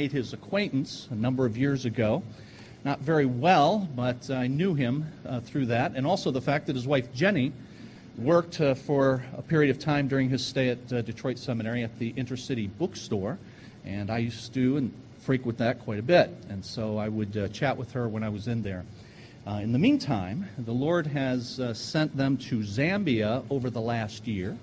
made his acquaintance a number of years ago. Not very well, but I knew him uh, through that, and also the fact that his wife Jenny worked uh, for a period of time during his stay at uh, Detroit Seminary at the Intercity Bookstore, and I used to and frequent that quite a bit, and so I would uh, chat with her when I was in there. Uh, in the meantime, the Lord has uh, sent them to Zambia over the last year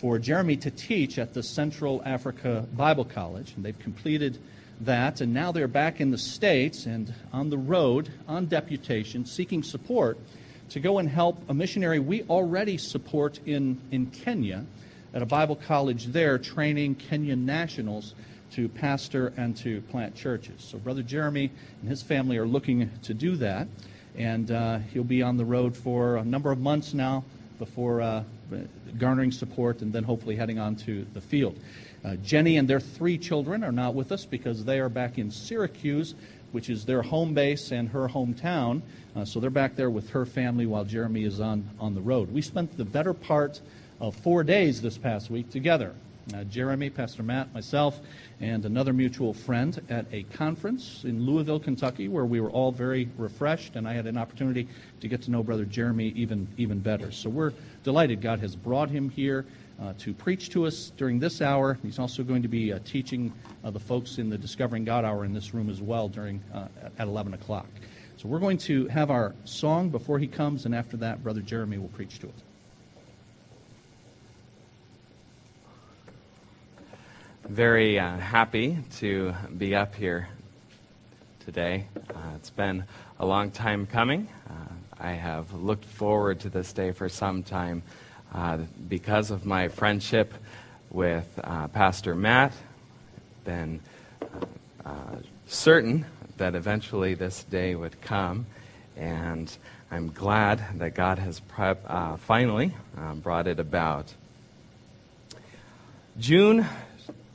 for Jeremy to teach at the Central Africa Bible College, and they've completed that, and now they're back in the States and on the road on deputation, seeking support to go and help a missionary we already support in, in Kenya at a Bible college there, training Kenyan nationals to pastor and to plant churches. So, Brother Jeremy and his family are looking to do that, and uh, he'll be on the road for a number of months now before uh, garnering support and then hopefully heading on to the field. Uh, Jenny and their three children are not with us because they are back in Syracuse, which is their home base and her hometown. Uh, so they're back there with her family while Jeremy is on, on the road. We spent the better part of four days this past week together. Uh, Jeremy, Pastor Matt, myself, and another mutual friend at a conference in Louisville, Kentucky, where we were all very refreshed, and I had an opportunity to get to know Brother Jeremy even, even better. So we're delighted God has brought him here uh, to preach to us during this hour. He's also going to be uh, teaching uh, the folks in the Discovering God Hour in this room as well during uh, at 11 o'clock. So we're going to have our song before he comes, and after that, Brother Jeremy will preach to us. Very uh, happy to be up here today. Uh, it's been a long time coming. I have looked forward to this day for some time. Uh, because of my friendship with uh, Pastor Matt, been uh, uh, certain that eventually this day would come, and I'm glad that God has prep, finally brought it about. June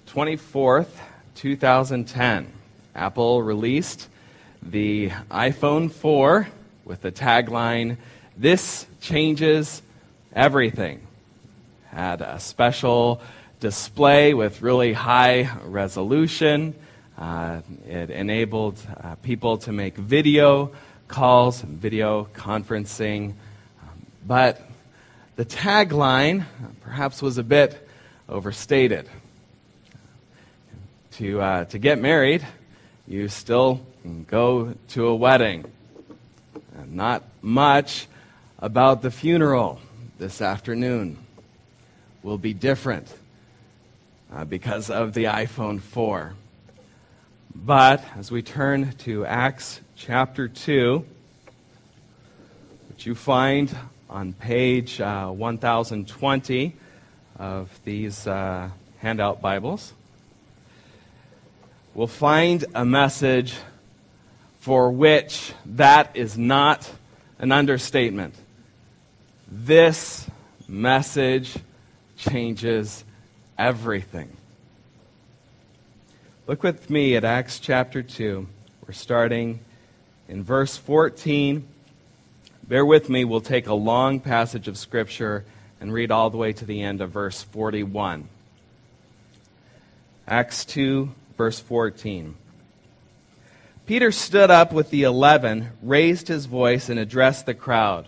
24th, 2010, Apple released the iPhone 4 with the tagline, This changes everything. Had a special display with really high resolution. Uh, it enabled uh, people to make video calls, video conferencing. Um, but the tagline perhaps was a bit overstated. To, uh, to get married, you still go to a wedding. Not much about the funeral this afternoon will be different uh, because of the iPhone 4. But as we turn to Acts chapter 2, which you find on page uh, 1020 of these uh, handout Bibles, we'll find a message for which that is not an understatement. This message changes everything. Look with me at Acts chapter 2. We're starting in verse 14. Bear with me, we'll take a long passage of Scripture and read all the way to the end of verse 41. Acts 2, verse 14. Peter stood up with the eleven, raised his voice, and addressed the crowd.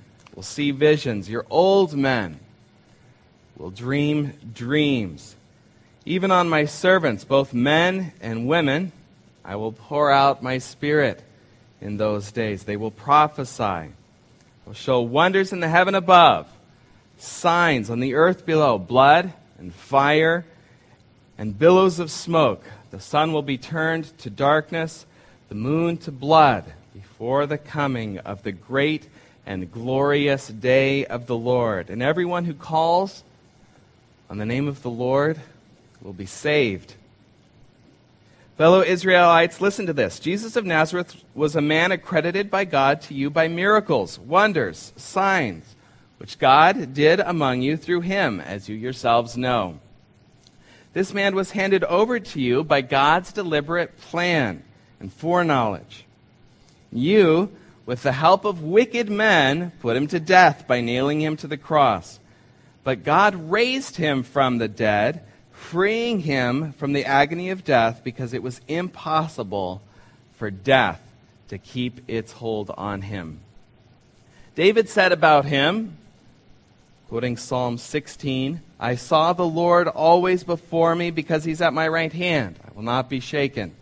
will see visions. Your old men will dream dreams. Even on my servants, both men and women, I will pour out my spirit in those days. They will prophesy. Will show wonders in the heaven above, signs on the earth below, blood and fire and billows of smoke. The sun will be turned to darkness, the moon to blood, before the coming of the great and glorious day of the Lord. And everyone who calls on the name of the Lord will be saved. Fellow Israelites, listen to this. Jesus of Nazareth was a man accredited by God to you by miracles, wonders, signs, which God did among you through him, as you yourselves know. This man was handed over to you by God's deliberate plan and foreknowledge. You, with the help of wicked men, put him to death by nailing him to the cross. But God raised him from the dead freeing him from the agony of death because it was impossible for death to keep its hold on him. David said about him, quoting Psalm 16, I saw the Lord always before me because he's at my right hand. I will not be shaken.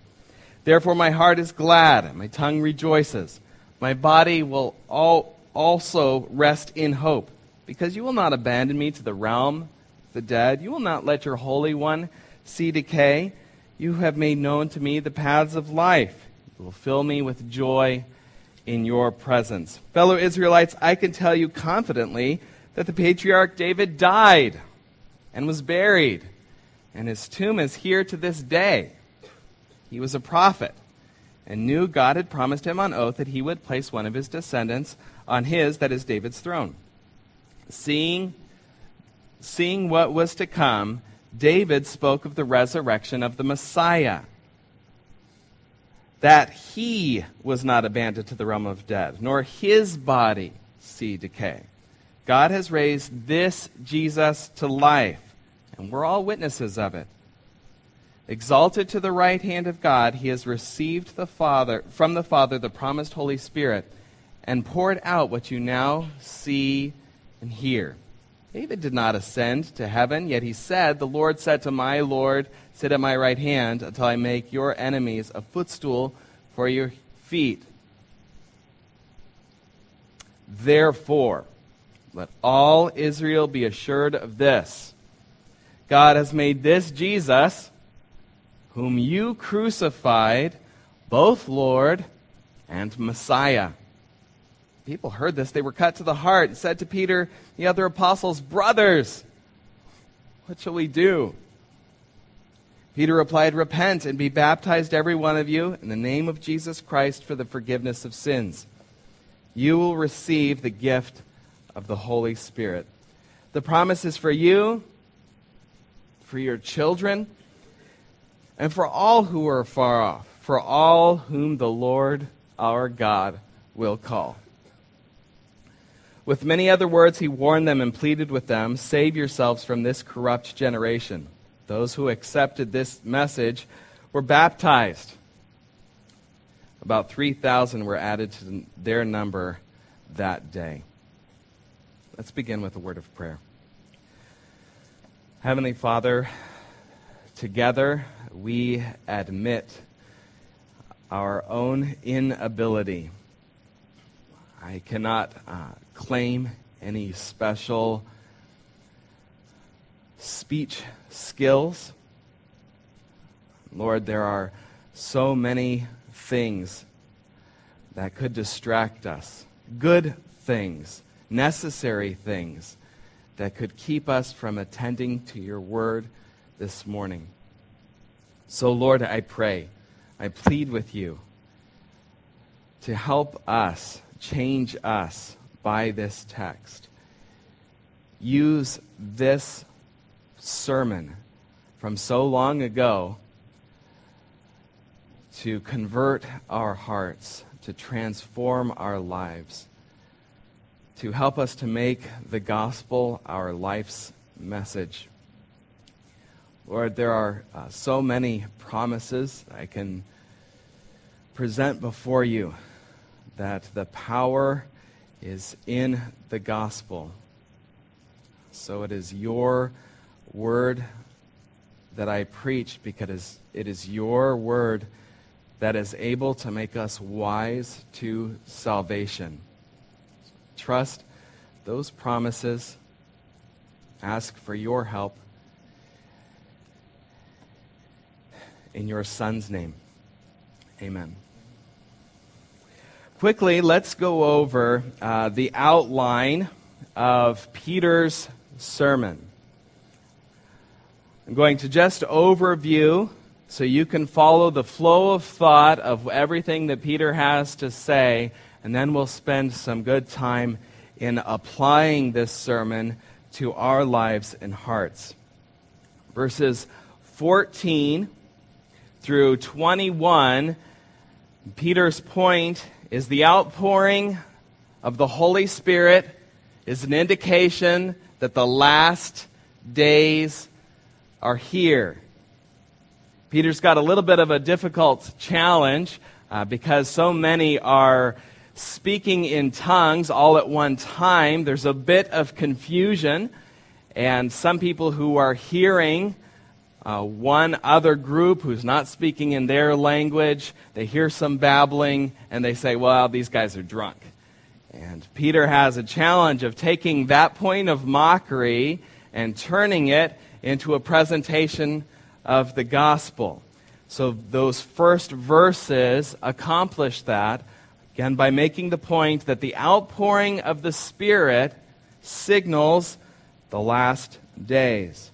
Therefore, my heart is glad, and my tongue rejoices. My body will all also rest in hope, because you will not abandon me to the realm of the dead. You will not let your Holy One see decay. You have made known to me the paths of life. You will fill me with joy in your presence. Fellow Israelites, I can tell you confidently that the patriarch David died and was buried, and his tomb is here to this day. He was a prophet and knew God had promised him on oath that he would place one of his descendants on his, that is David's throne. Seeing seeing what was to come, David spoke of the resurrection of the Messiah. That he was not abandoned to the realm of death, nor his body see decay. God has raised this Jesus to life, and we're all witnesses of it. Exalted to the right hand of God, he has received the Father from the Father the promised Holy Spirit and poured out what you now see and hear. David did not ascend to heaven, yet he said, The Lord said to my Lord, Sit at my right hand until I make your enemies a footstool for your feet. Therefore, let all Israel be assured of this God has made this Jesus, whom you crucified, both Lord and Messiah people heard this, they were cut to the heart and said to Peter, the other apostles, Brothers, what shall we do? Peter replied, Repent and be baptized, every one of you, in the name of Jesus Christ for the forgiveness of sins. You will receive the gift of the Holy Spirit. The promise is for you, for your children, and for all who are far off, for all whom the Lord our God will call. With many other words, he warned them and pleaded with them Save yourselves from this corrupt generation. Those who accepted this message were baptized. About 3,000 were added to their number that day. Let's begin with a word of prayer. Heavenly Father, together we admit our own inability. I cannot uh, claim any special speech skills. Lord, there are so many things that could distract us, good things, necessary things that could keep us from attending to your word this morning. So, Lord, I pray, I plead with you to help us, change us by this text. Use this sermon from so long ago to convert our hearts, to transform our lives, to help us to make the gospel our life's message. Lord, there are uh, so many promises I can present before you that the power is in the gospel. So it is your word that I preach because it is your word that is able to make us wise to salvation. Trust those promises. Ask for your help. In your Son's name. Amen quickly, let's go over uh, the outline of Peter's sermon. I'm going to just overview so you can follow the flow of thought of everything that Peter has to say, and then we'll spend some good time in applying this sermon to our lives and hearts. Verses 14 through 21, Peter's point is the outpouring of the Holy Spirit is an indication that the last days are here. Peter's got a little bit of a difficult challenge uh, because so many are speaking in tongues all at one time. There's a bit of confusion, and some people who are hearing uh, one other group who's not speaking in their language, they hear some babbling, and they say, Well, these guys are drunk. And Peter has a challenge of taking that point of mockery and turning it into a presentation of the gospel. So those first verses accomplish that, again, by making the point that the outpouring of the Spirit signals the last days.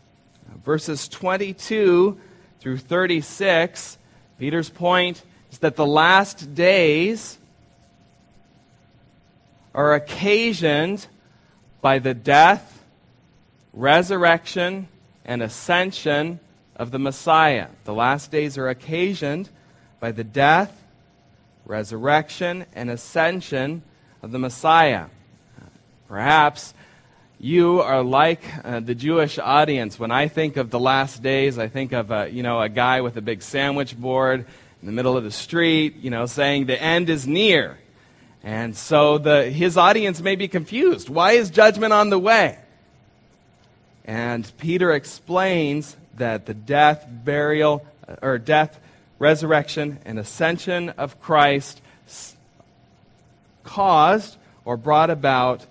Verses 22 through 36, Peter's point is that the last days are occasioned by the death, resurrection, and ascension of the Messiah. The last days are occasioned by the death, resurrection, and ascension of the Messiah. Perhaps you are like uh, the Jewish audience. When I think of the last days, I think of a, you know, a guy with a big sandwich board in the middle of the street, you know, saying the end is near. And so the, his audience may be confused. Why is judgment on the way? And Peter explains that the death, burial, or death, resurrection, and ascension of Christ caused or brought about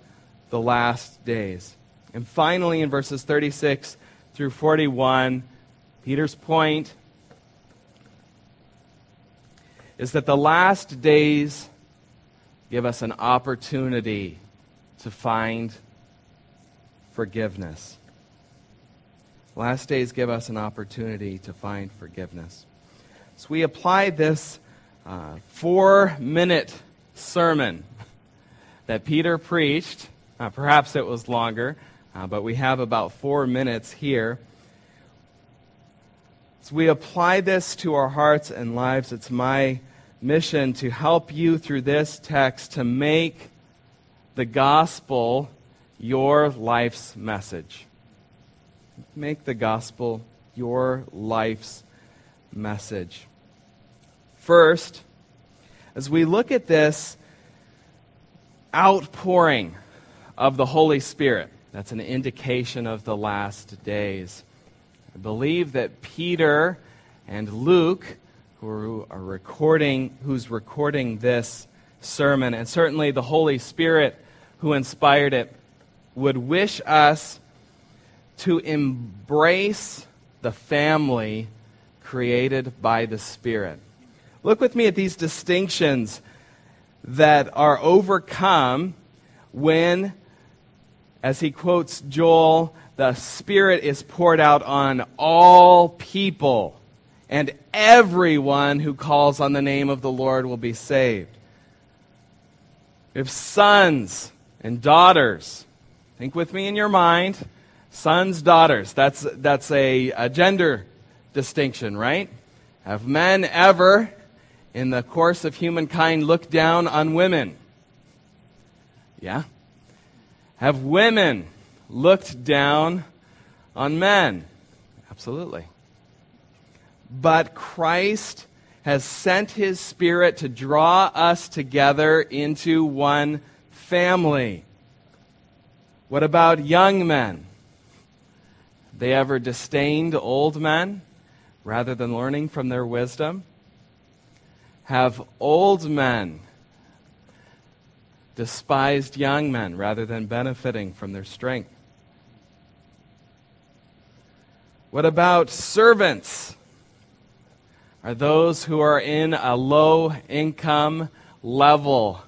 the last days. And finally, in verses 36 through 41, Peter's point is that the last days give us an opportunity to find forgiveness. Last days give us an opportunity to find forgiveness. So we apply this uh, four minute sermon that Peter preached. Uh, perhaps it was longer, uh, but we have about four minutes here. So we apply this to our hearts and lives. It's my mission to help you through this text to make the gospel your life's message. Make the gospel your life's message. First, as we look at this outpouring of the Holy Spirit, that's an indication of the last days. I believe that Peter and Luke, who are recording, who's recording this sermon, and certainly the Holy Spirit who inspired it, would wish us to embrace the family created by the Spirit. Look with me at these distinctions that are overcome when, as he quotes Joel, the Spirit is poured out on all people, and everyone who calls on the name of the Lord will be saved. If sons and daughters, think with me in your mind, Sons, daughters. That's, that's a, a gender distinction, right? Have men ever, in the course of humankind, looked down on women? Yeah. Have women looked down on men? Absolutely. But Christ has sent his Spirit to draw us together into one family. What about young men? They ever disdained old men rather than learning from their wisdom? Have old men despised young men rather than benefiting from their strength? What about servants? Are those who are in a low income level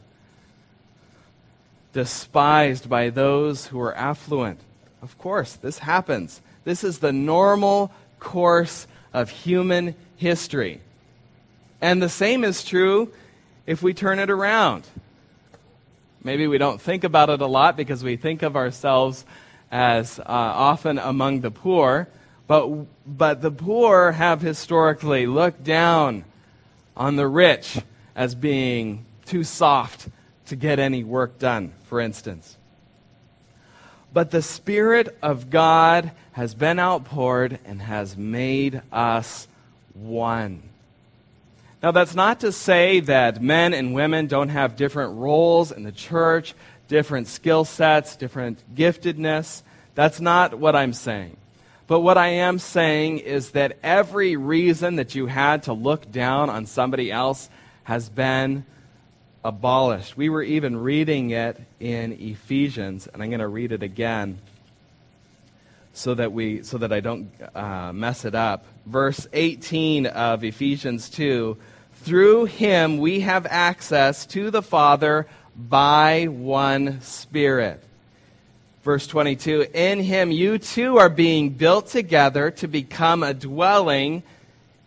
despised by those who are affluent? Of course, this happens. This is the normal course of human history. And the same is true if we turn it around. Maybe we don't think about it a lot because we think of ourselves as uh, often among the poor, but, but the poor have historically looked down on the rich as being too soft to get any work done, for instance. But the Spirit of God has been outpoured and has made us one. Now, that's not to say that men and women don't have different roles in the church, different skill sets, different giftedness. That's not what I'm saying. But what I am saying is that every reason that you had to look down on somebody else has been abolished. We were even reading it in Ephesians, and I'm going to read it again so that we so that I don't uh, mess it up. Verse 18 of Ephesians 2: Through him we have access to the Father by one Spirit. Verse 22 In him you too are being built together to become a dwelling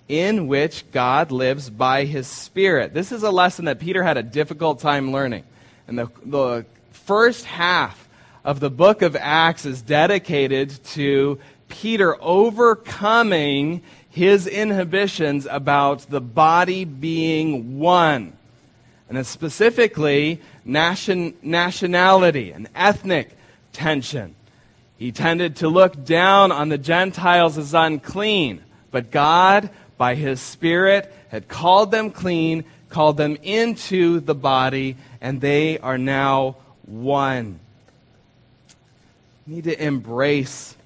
in which God lives by his Spirit. This is a lesson that Peter had a difficult time learning. And the, the first half of the book of Acts is dedicated to Peter overcoming his inhibitions about the body being one. And specifically, nation, nationality and ethnic tension. He tended to look down on the Gentiles as unclean, but God by his Spirit, had called them clean, called them into the body, and they are now one. Need to embrace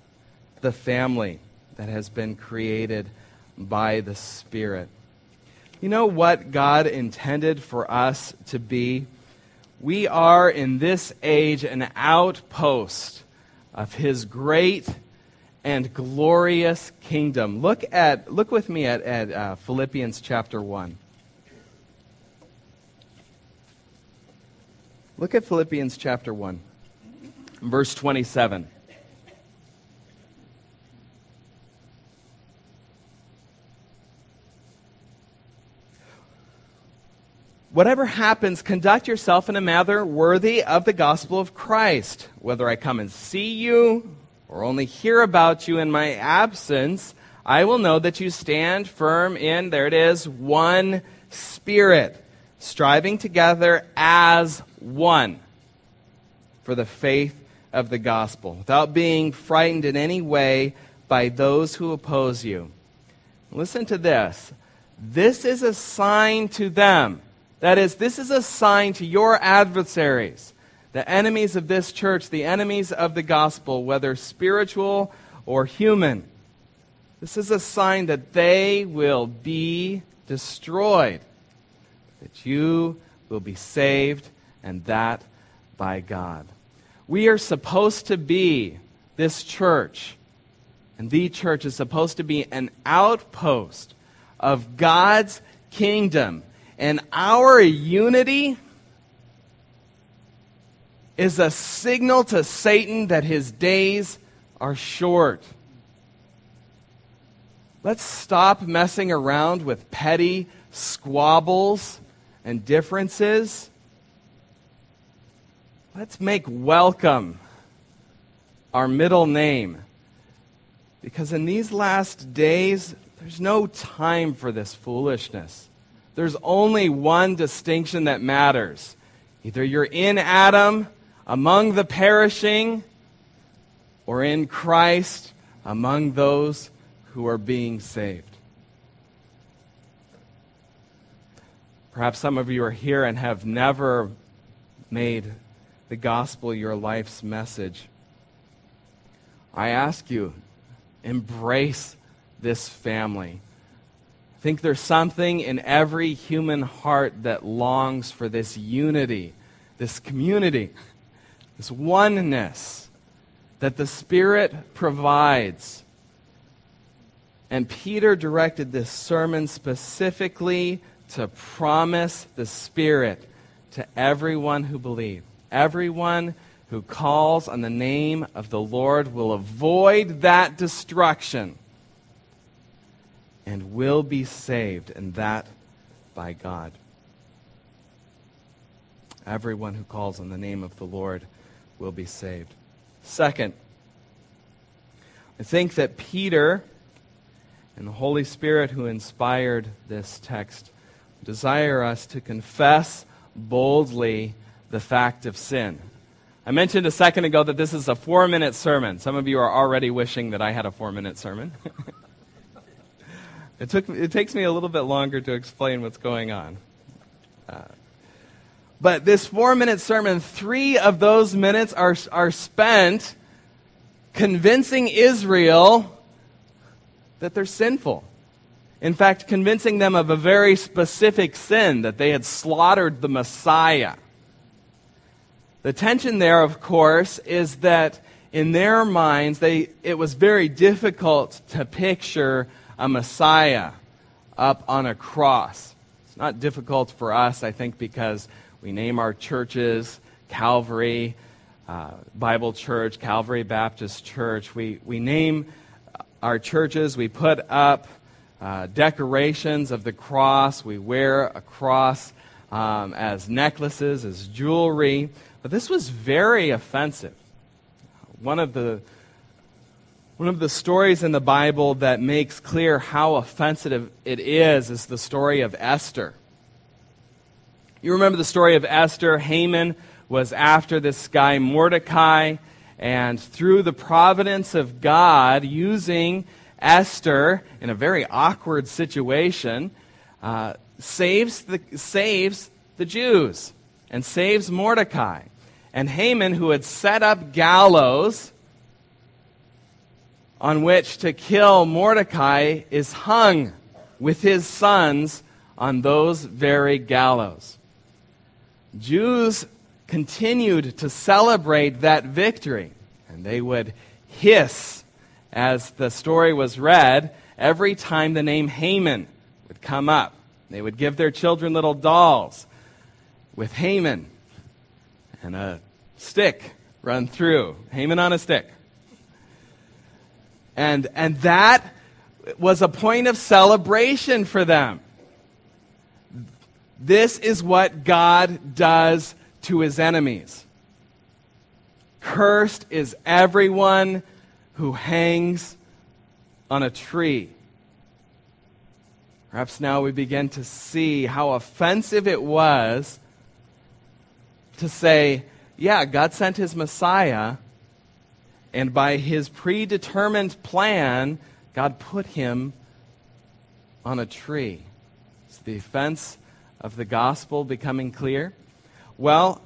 the family that has been created by the Spirit. You know what God intended for us to be? We are in this age an outpost of His great and glorious kingdom. Look at look with me at, at uh, Philippians chapter 1. Look at Philippians chapter 1, verse 27. Whatever happens, conduct yourself in a manner worthy of the gospel of Christ. Whether I come and see you or only hear about you in my absence, I will know that you stand firm in, there it is, one spirit, striving together as one for the faith of the gospel, without being frightened in any way by those who oppose you. Listen to this. This is a sign to them. That is, this is a sign to your adversaries the enemies of this church, the enemies of the gospel, whether spiritual or human. This is a sign that they will be destroyed, that you will be saved, and that by God. We are supposed to be this church, and the church is supposed to be an outpost of God's kingdom. And our unity is a signal to Satan that his days are short. Let's stop messing around with petty squabbles and differences. Let's make welcome our middle name. Because in these last days, there's no time for this foolishness. There's only one distinction that matters. Either you're in Adam among the perishing or in Christ among those who are being saved. Perhaps some of you are here and have never made the gospel your life's message. I ask you, embrace this family. I think there's something in every human heart that longs for this unity, this community this oneness that the Spirit provides. And Peter directed this sermon specifically to promise the Spirit to everyone who believes. Everyone who calls on the name of the Lord will avoid that destruction and will be saved, and that by God. Everyone who calls on the name of the Lord will be saved. Second, I think that Peter and the Holy Spirit who inspired this text desire us to confess boldly the fact of sin. I mentioned a second ago that this is a four minute sermon. Some of you are already wishing that I had a four minute sermon. it, took, it takes me a little bit longer to explain what's going on. Uh, but this four minute sermon, three of those minutes are, are spent convincing Israel that they're sinful. In fact, convincing them of a very specific sin, that they had slaughtered the Messiah. The tension there, of course, is that in their minds, they, it was very difficult to picture a Messiah up on a cross. It's not difficult for us, I think, because we name our churches Calvary uh, Bible Church, Calvary Baptist Church. We, we name our churches, we put up uh, decorations of the cross, we wear a cross um, as necklaces, as jewelry. But this was very offensive. One of the one of the stories in the Bible that makes clear how offensive it is is the story of Esther. You remember the story of Esther? Haman was after this guy Mordecai, and through the providence of God, using Esther in a very awkward situation, uh, saves, the, saves the Jews and saves Mordecai. And Haman, who had set up gallows on which to kill Mordecai, is hung with his sons on those very gallows. Jews continued to celebrate that victory, and they would hiss as the story was read every time the name Haman would come up. They would give their children little dolls with Haman and a stick run through. Haman on a stick. And, and that was a point of celebration for them. This is what God does to his enemies. Cursed is everyone who hangs on a tree. Perhaps now we begin to see how offensive it was to say, yeah, God sent his Messiah, and by his predetermined plan, God put him on a tree. Is the offense of the gospel becoming clear? Well,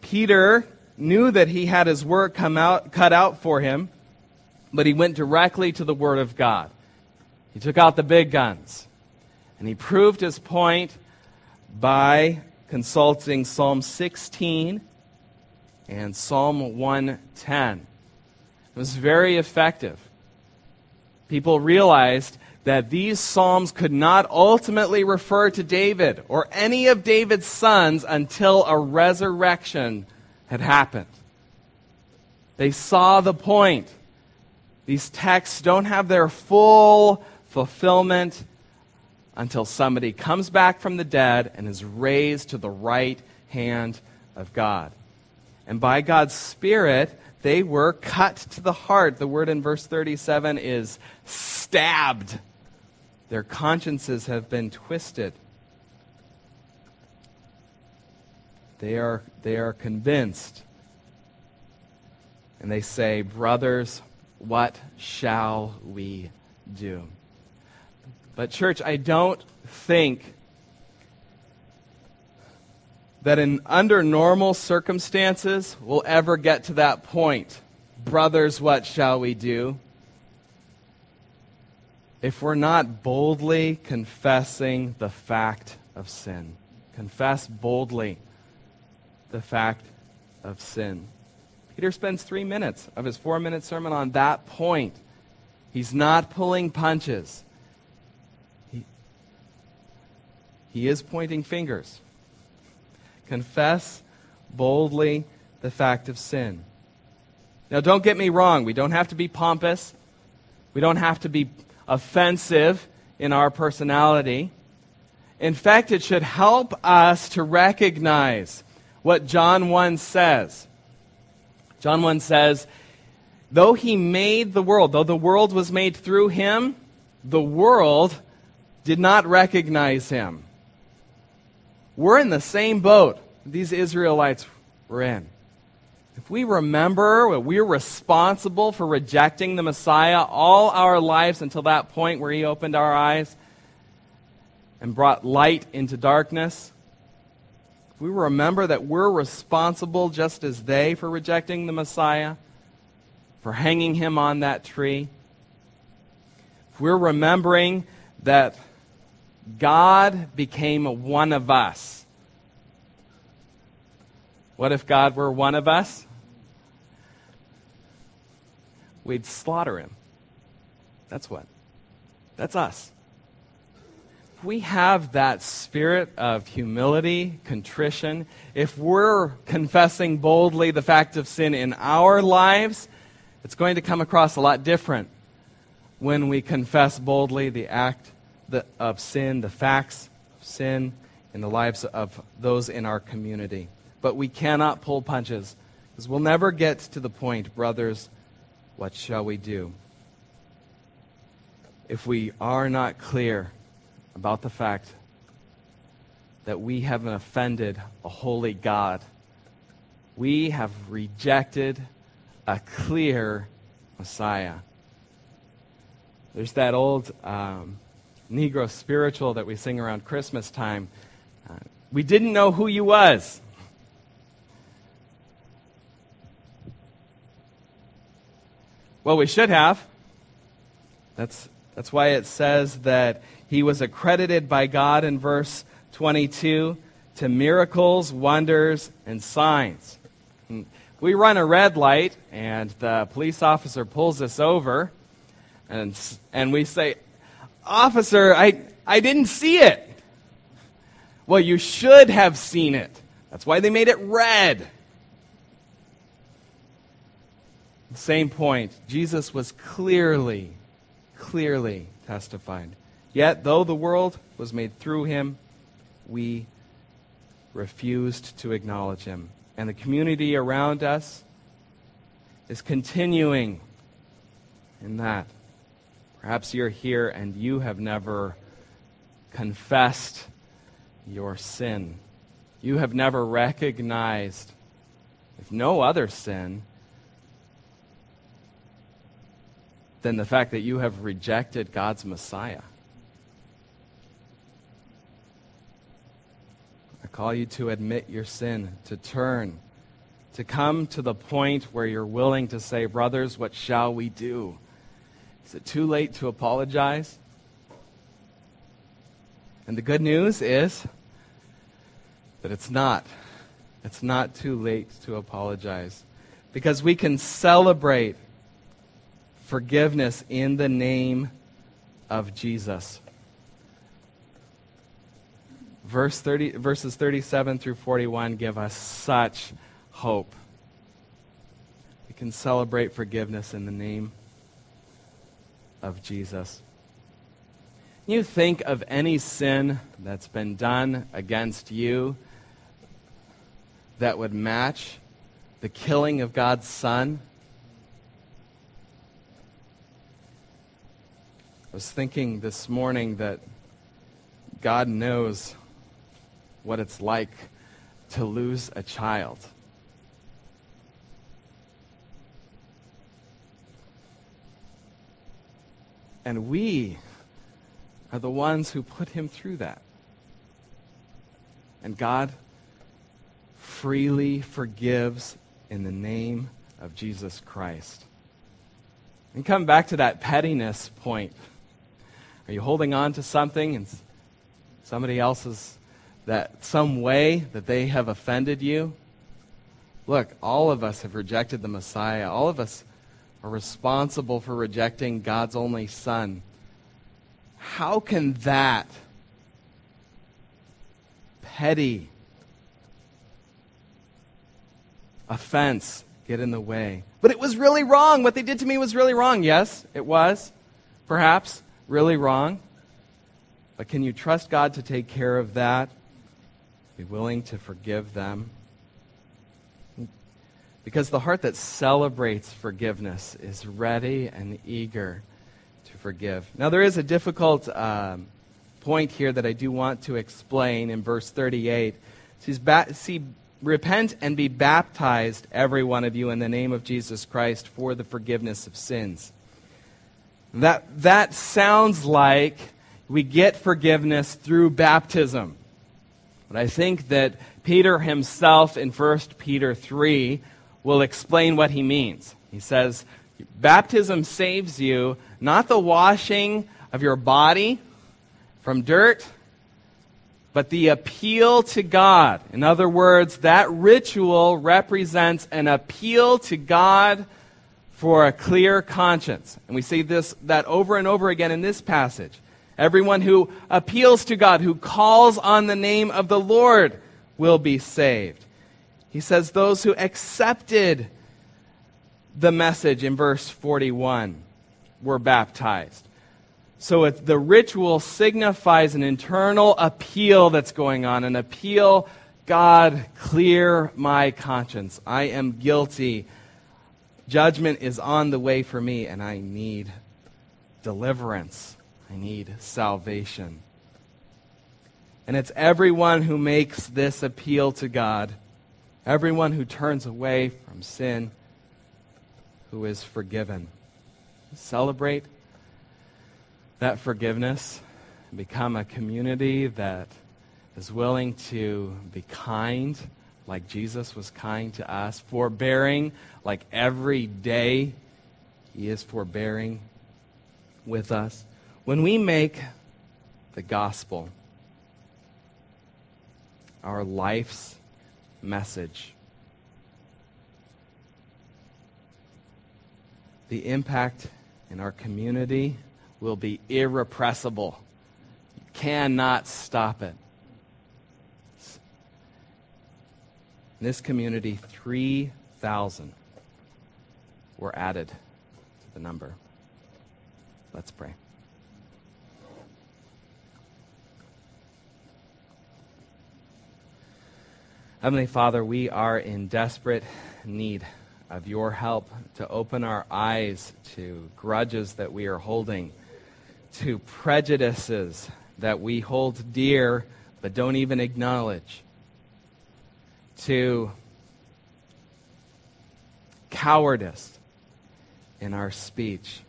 Peter knew that he had his work come out, cut out for him, but he went directly to the Word of God. He took out the big guns, and he proved his point by consulting Psalm 16 and Psalm 110. It was very effective. People realized that these Psalms could not ultimately refer to David or any of David's sons until a resurrection had happened. They saw the point. These texts don't have their full fulfillment until somebody comes back from the dead and is raised to the right hand of God. And by God's Spirit, they were cut to the heart. The word in verse 37 is stabbed. Their consciences have been twisted. They are, they are convinced. And they say, Brothers, what shall we do? But, church, I don't think that in under normal circumstances we'll ever get to that point. Brothers, what shall we do? If we're not boldly confessing the fact of sin, confess boldly the fact of sin. Peter spends three minutes of his four minute sermon on that point. He's not pulling punches. He, he is pointing fingers. Confess boldly the fact of sin. Now, don't get me wrong. We don't have to be pompous. We don't have to be offensive in our personality. In fact, it should help us to recognize what John 1 says. John 1 says, Though he made the world, though the world was made through him, the world did not recognize him. We're in the same boat these Israelites were in. If we remember that we're responsible for rejecting the Messiah all our lives until that point where he opened our eyes and brought light into darkness, if we remember that we're responsible just as they for rejecting the Messiah, for hanging him on that tree, if we're remembering that God became one of us. What if God were one of us? We'd slaughter him. That's what. That's us. We have that spirit of humility, contrition, if we're confessing boldly the fact of sin in our lives, it's going to come across a lot different when we confess boldly the act of sin, the facts of sin in the lives of those in our community. But we cannot pull punches because we'll never get to the point, brothers, what shall we do? If we are not clear about the fact that we have offended a holy God, we have rejected a clear Messiah. There's that old um, Negro spiritual that we sing around Christmas time. Uh, we didn't know who you was. Well, we should have. That's, that's why it says that he was accredited by God in verse 22 to miracles, wonders, and signs. We run a red light, and the police officer pulls us over, and, and we say, Officer, I, I didn't see it. Well, you should have seen it. That's why they made it red. Same point. Jesus was clearly, clearly testified. Yet, though the world was made through him, we refused to acknowledge him. And the community around us is continuing in that. Perhaps you're here and you have never confessed your sin. You have never recognized, if no other sin, than the fact that you have rejected God's Messiah. I call you to admit your sin, to turn, to come to the point where you're willing to say, Brothers, what shall we do? Is it too late to apologize? And the good news is that it's not. It's not too late to apologize. Because we can celebrate forgiveness in the name of Jesus. Verse 30, verses 37 through 41 give us such hope. We can celebrate forgiveness in the name of Jesus. You think of any sin that's been done against you that would match the killing of God's Son? I was thinking this morning that God knows what it's like to lose a child. And we are the ones who put him through that. And God freely forgives in the name of Jesus Christ. And come back to that pettiness point. Are you holding on to something and somebody else's that some way that they have offended you? Look, all of us have rejected the Messiah. All of us are responsible for rejecting God's only Son. How can that petty offense get in the way? But it was really wrong. What they did to me was really wrong. Yes, it was. Perhaps really wrong. But can you trust God to take care of that? Be willing to forgive them? Because the heart that celebrates forgiveness is ready and eager to forgive. Now, there is a difficult um, point here that I do want to explain in verse 38. Says, See, repent and be baptized, every one of you, in the name of Jesus Christ for the forgiveness of sins. That, that sounds like we get forgiveness through baptism. But I think that Peter himself in 1 Peter 3 will explain what he means. He says, Baptism saves you, not the washing of your body from dirt, but the appeal to God. In other words, that ritual represents an appeal to God for a clear conscience. And we see this that over and over again in this passage. Everyone who appeals to God, who calls on the name of the Lord, will be saved. He says those who accepted the message in verse 41 were baptized. So the ritual signifies an internal appeal that's going on, an appeal, God, clear my conscience. I am guilty. Judgment is on the way for me, and I need deliverance. I need salvation. And it's everyone who makes this appeal to God Everyone who turns away from sin, who is forgiven. Celebrate that forgiveness become a community that is willing to be kind like Jesus was kind to us, forbearing like every day he is forbearing with us. When we make the gospel our life's message. The impact in our community will be irrepressible. You cannot stop it. In this community, 3,000 were added to the number. Let's pray. Heavenly Father, we are in desperate need of your help to open our eyes to grudges that we are holding, to prejudices that we hold dear but don't even acknowledge, to cowardice in our speech.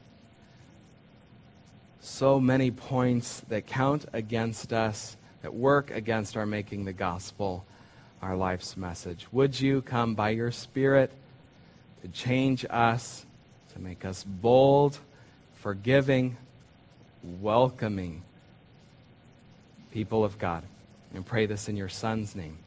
So many points that count against us, that work against our making the gospel our life's message. Would you come by your Spirit to change us, to make us bold, forgiving, welcoming people of God? And pray this in your Son's name.